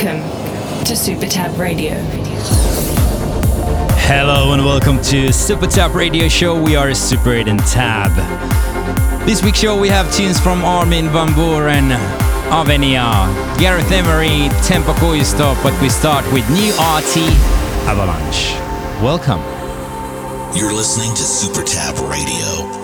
Welcome to Super Tab Radio. Hello and welcome to Super Tab Radio Show. We are Super 8 and Tab. This week's show we have tunes from Armin van Buuren, Avenia, Gareth Emery, Tempo Giusto, but we start with new ARTY Avalanche. Welcome. You're listening to Super Tab Radio.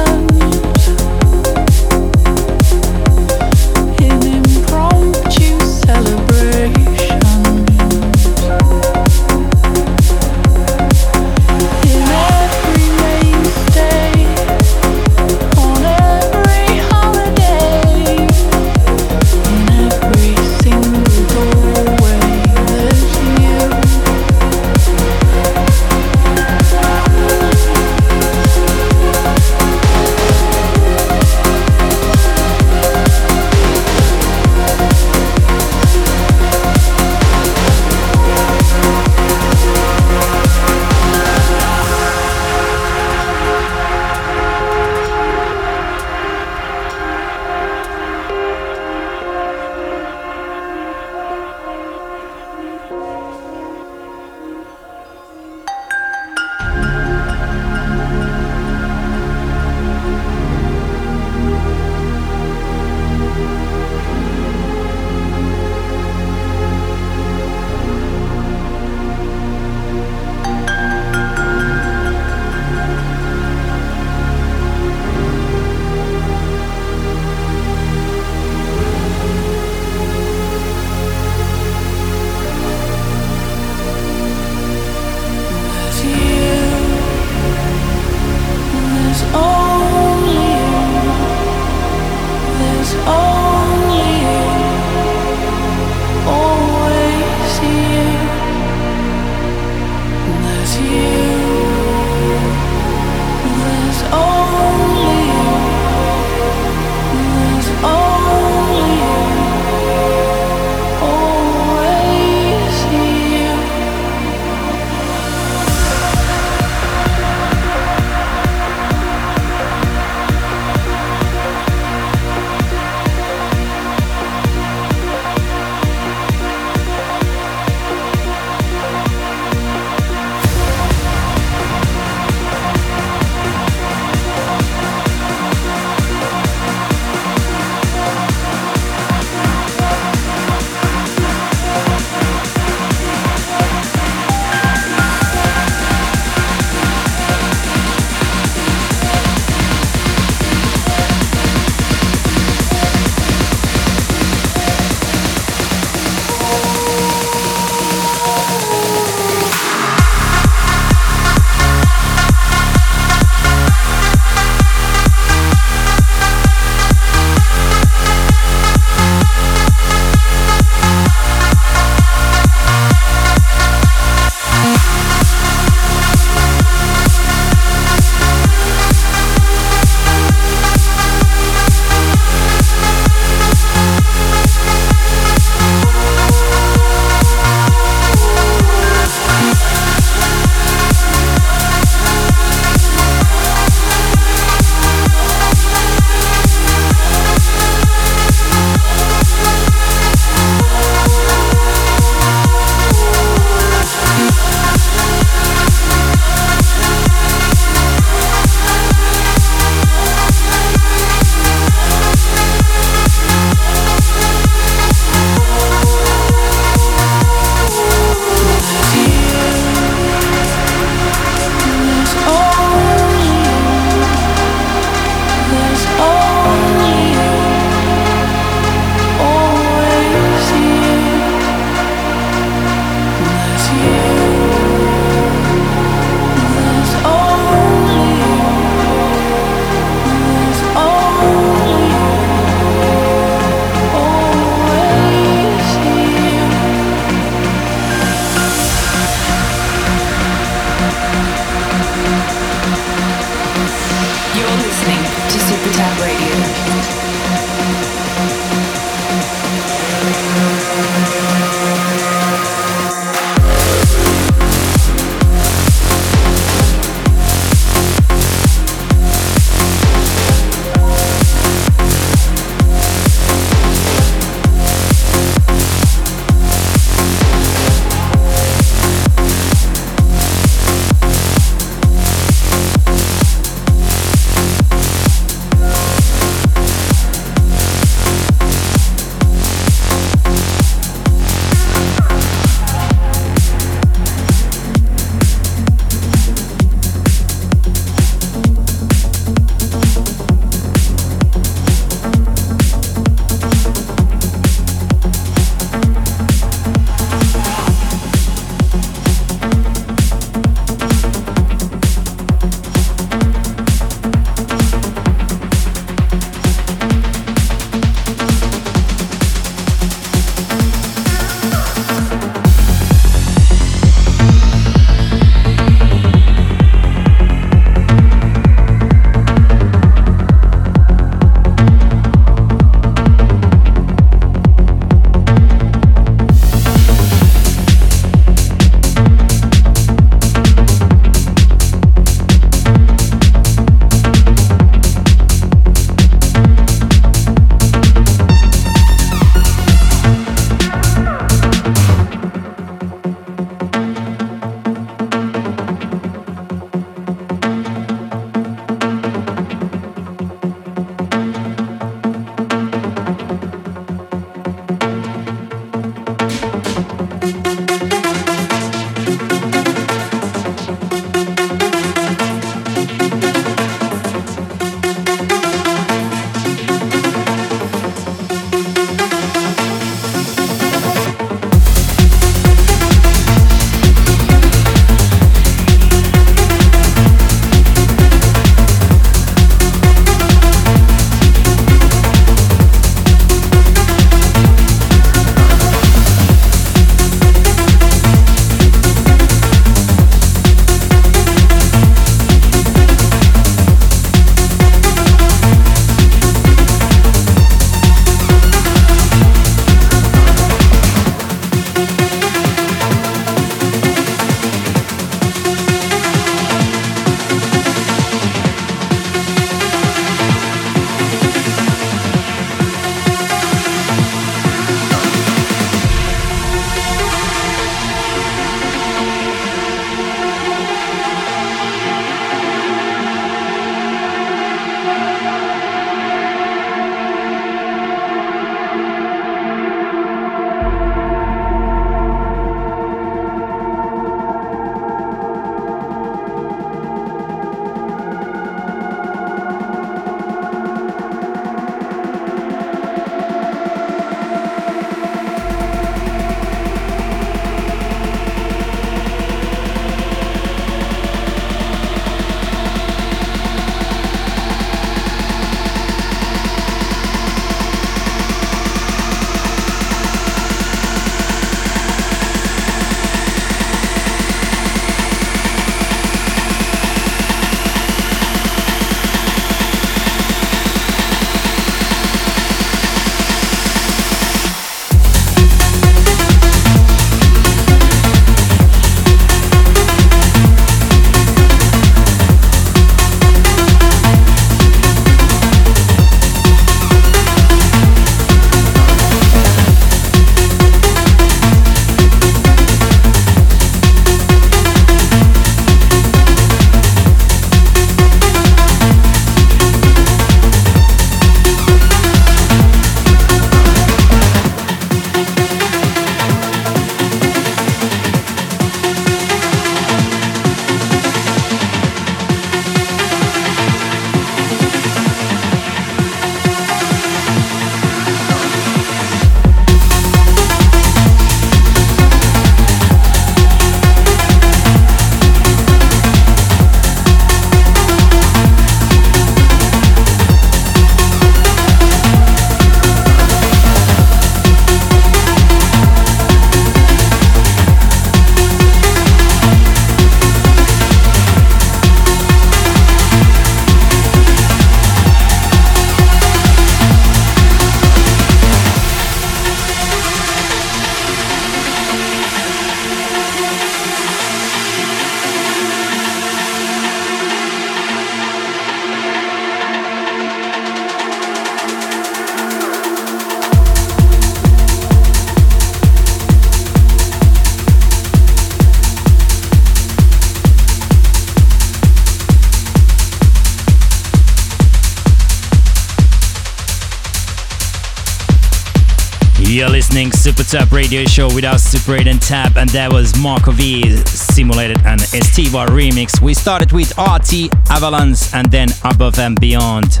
Super Tab Radio Show with us, Super 8 and Tab, and that was Marco V simulated and Estiva remix. We started with ARTY, Avalanche, and then Above and Beyond.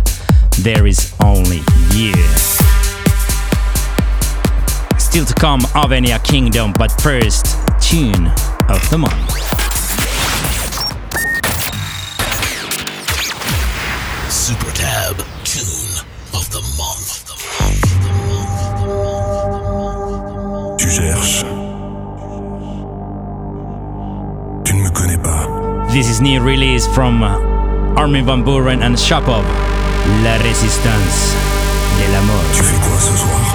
There is only you. Still to come, Avenia Kingdom, but first, tune of the month. This is new release from uh, Armin van Buuren and Shapov, La Résistance de l'amour. Tu fais quoi ce soir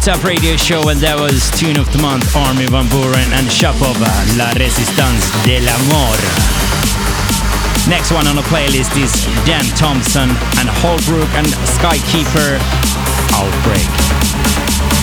listening to Super Tab Radio Show and that was Tune of the Month, Army van Buuren and Shapova, La Resistance del Amor. Next one on the playlist is Dan Thompson and Holbrook and Skykeeper, Outbreak.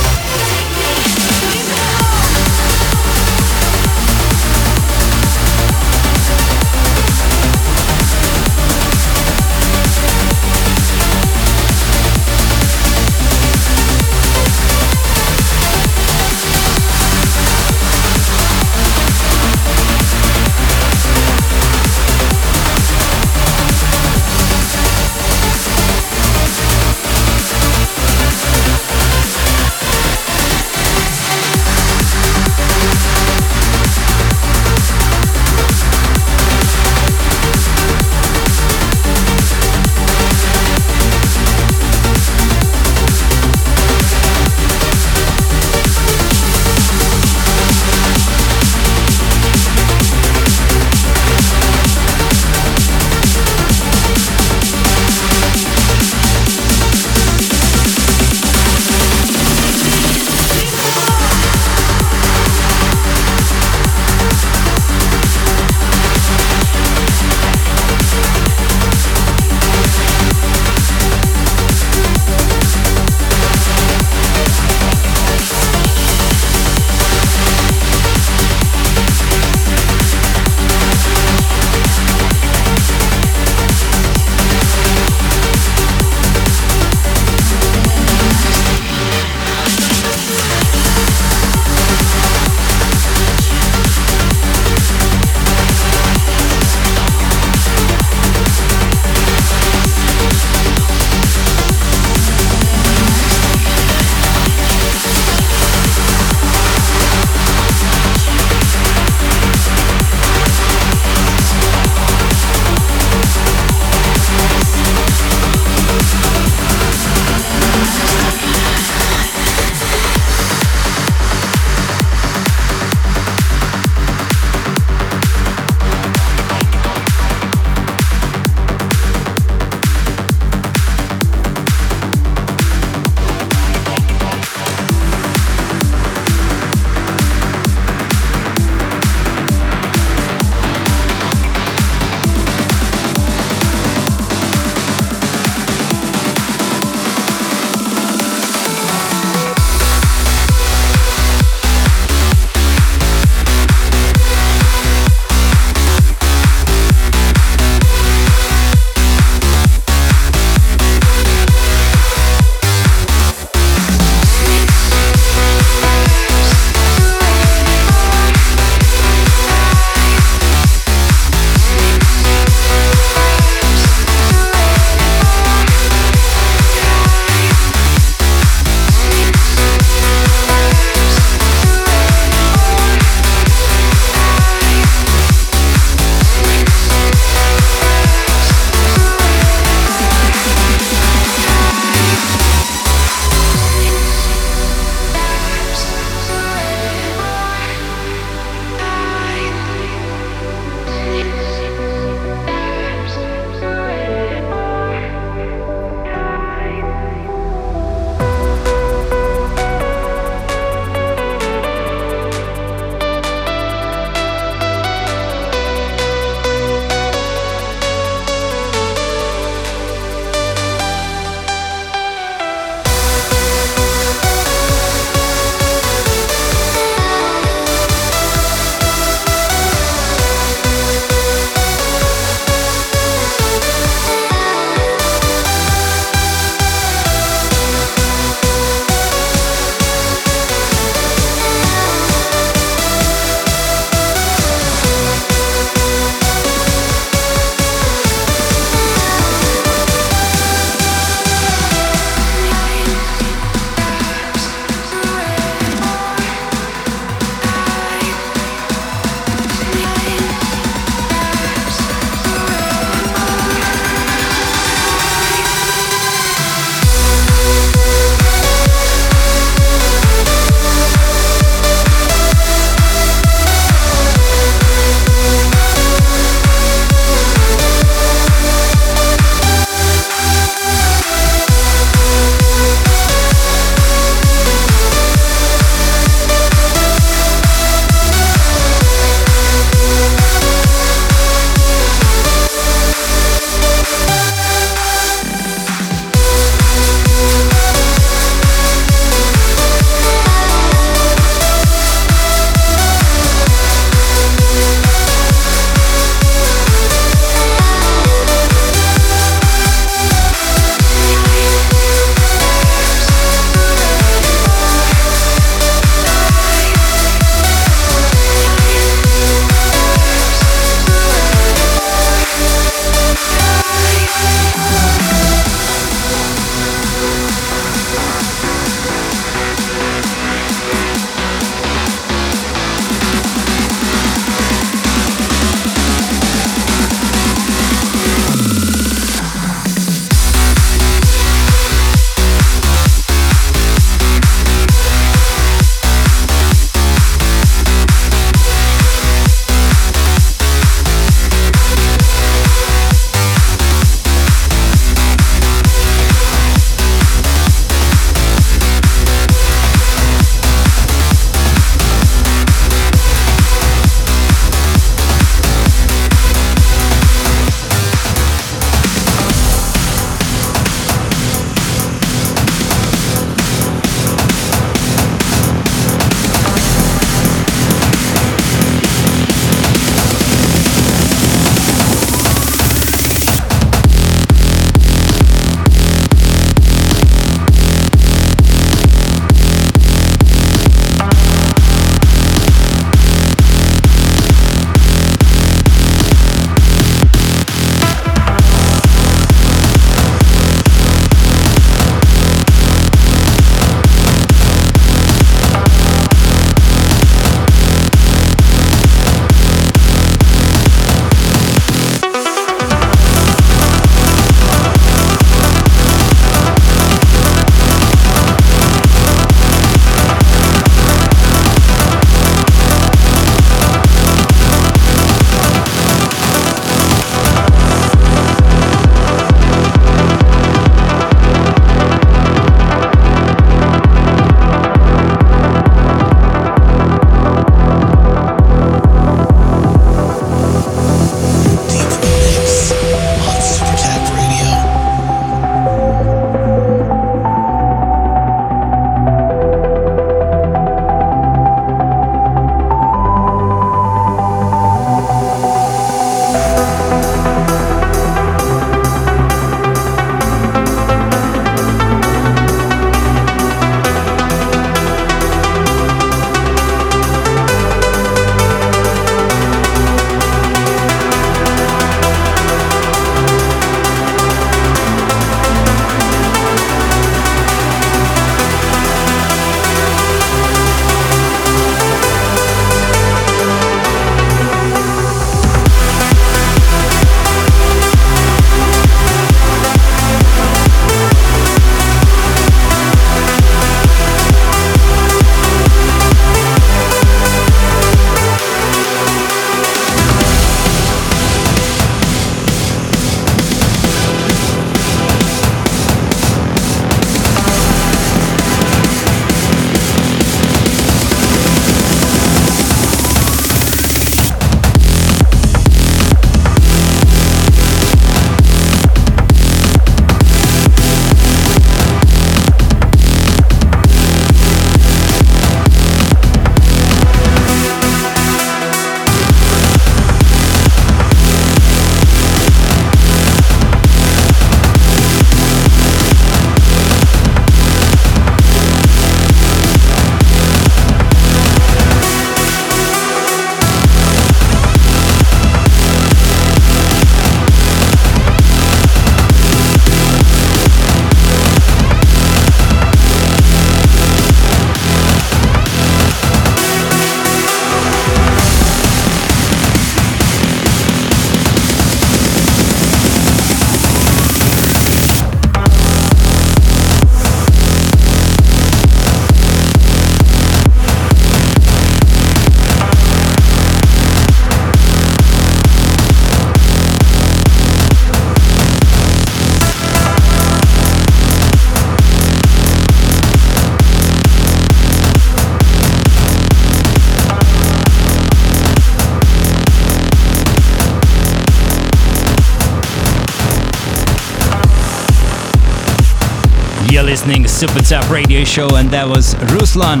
Super Tab Radio Show, and that was Ruslan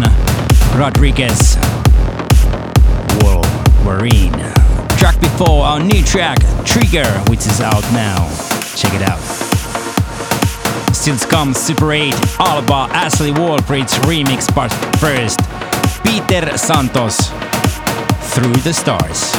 Radriges, World Marine. Track before our new track, Trigger, which is out now. Check it out. Still comes Super 8, Alba Ashley Wallbridge remix, part first, Peter Santos, Through the Stars.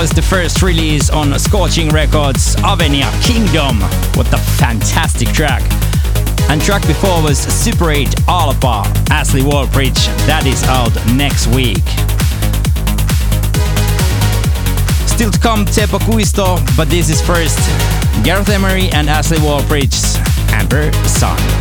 Was the first release on Scorching Records, Avenia Kingdom. What a fantastic track. And track before was Super 8 Alba, Ashley Wallbridge. That is out next week. Still to come Tempo Giusto, but this is first Gareth Emery and Ashley Wallbridge's Amber Sun.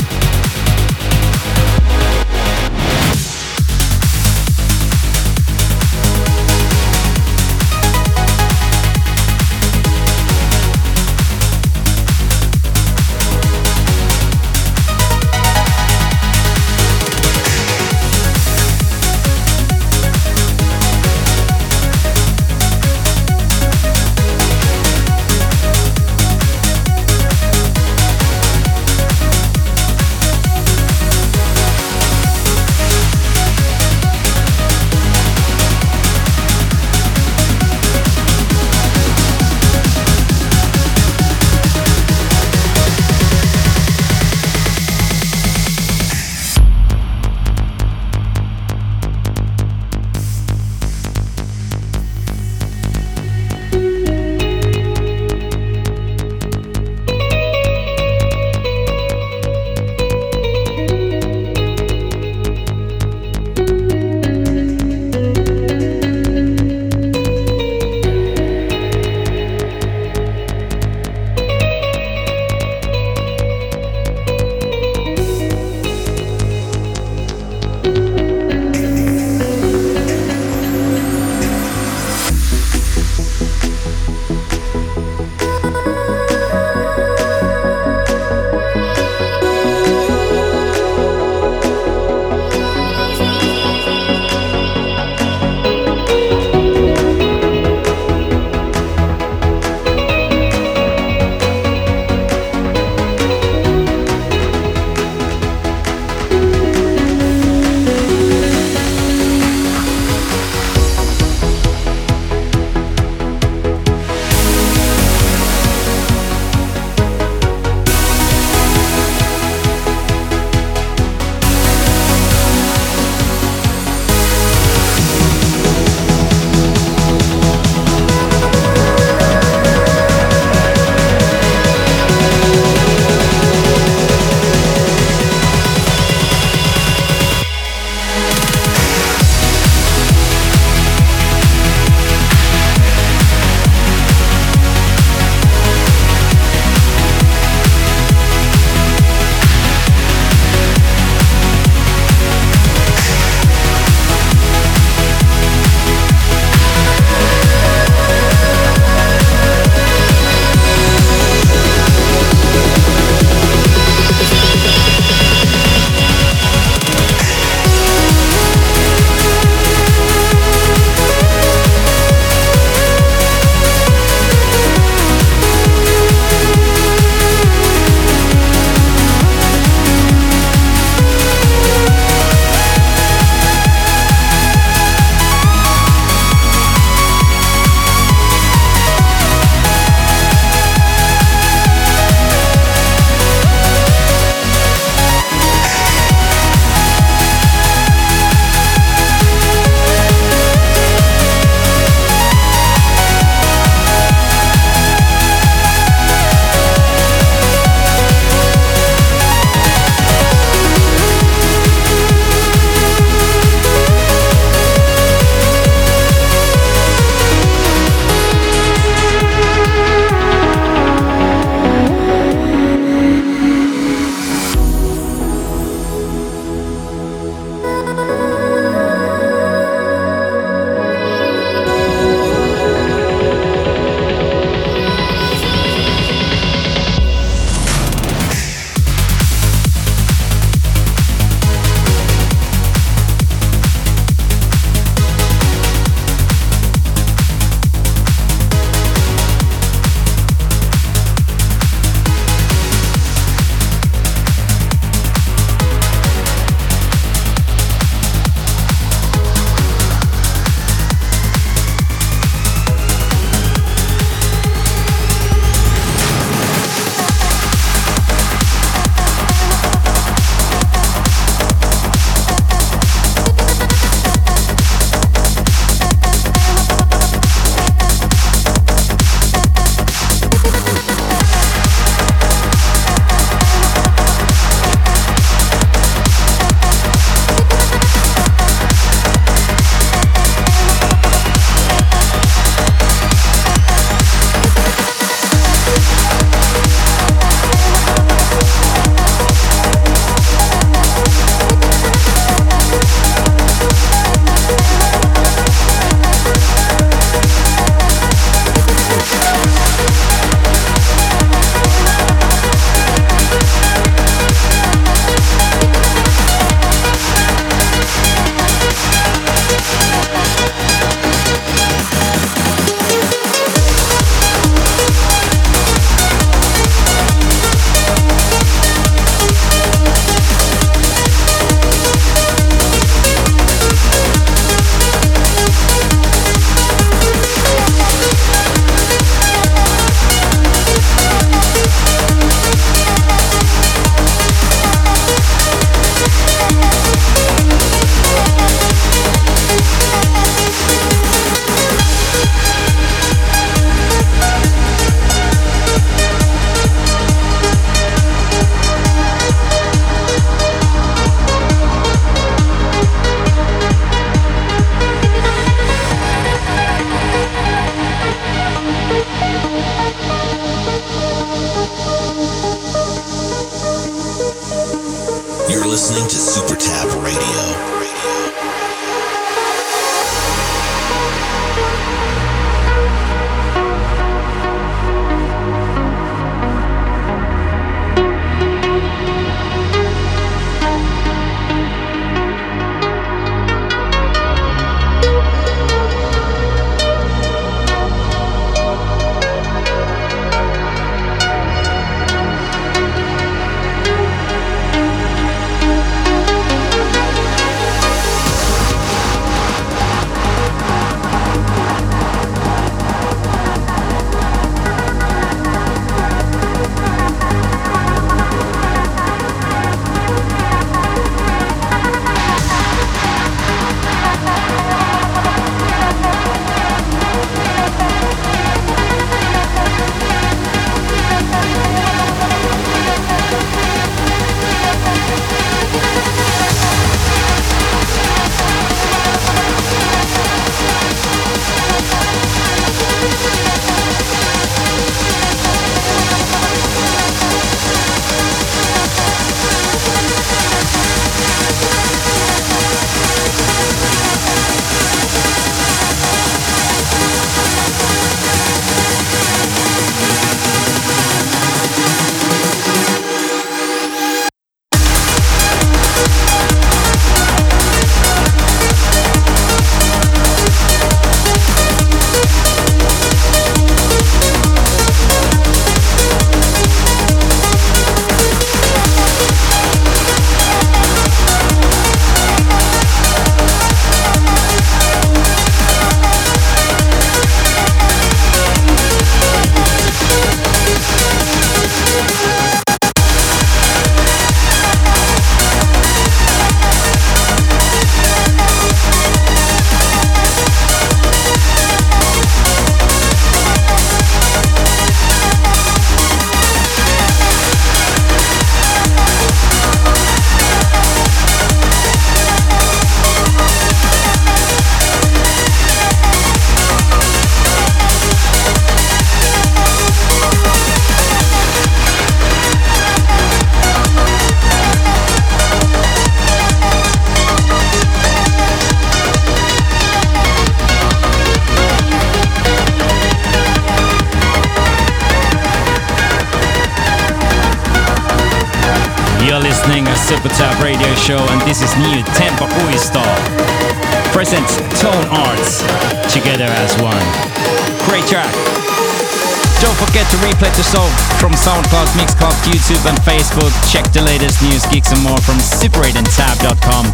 YouTube, and Facebook. Check the latest news, gigs, and more from super8andtab.com.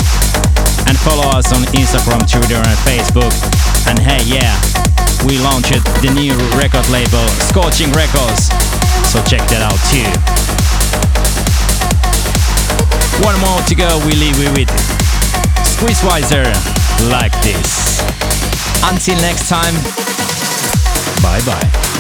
And follow us on Instagram, Twitter, and Facebook. And hey, yeah, we launched the new record label, Scorching Records. So check that out too. One more to go, we leave you with Chris Schweizer like this. Until next time, bye bye.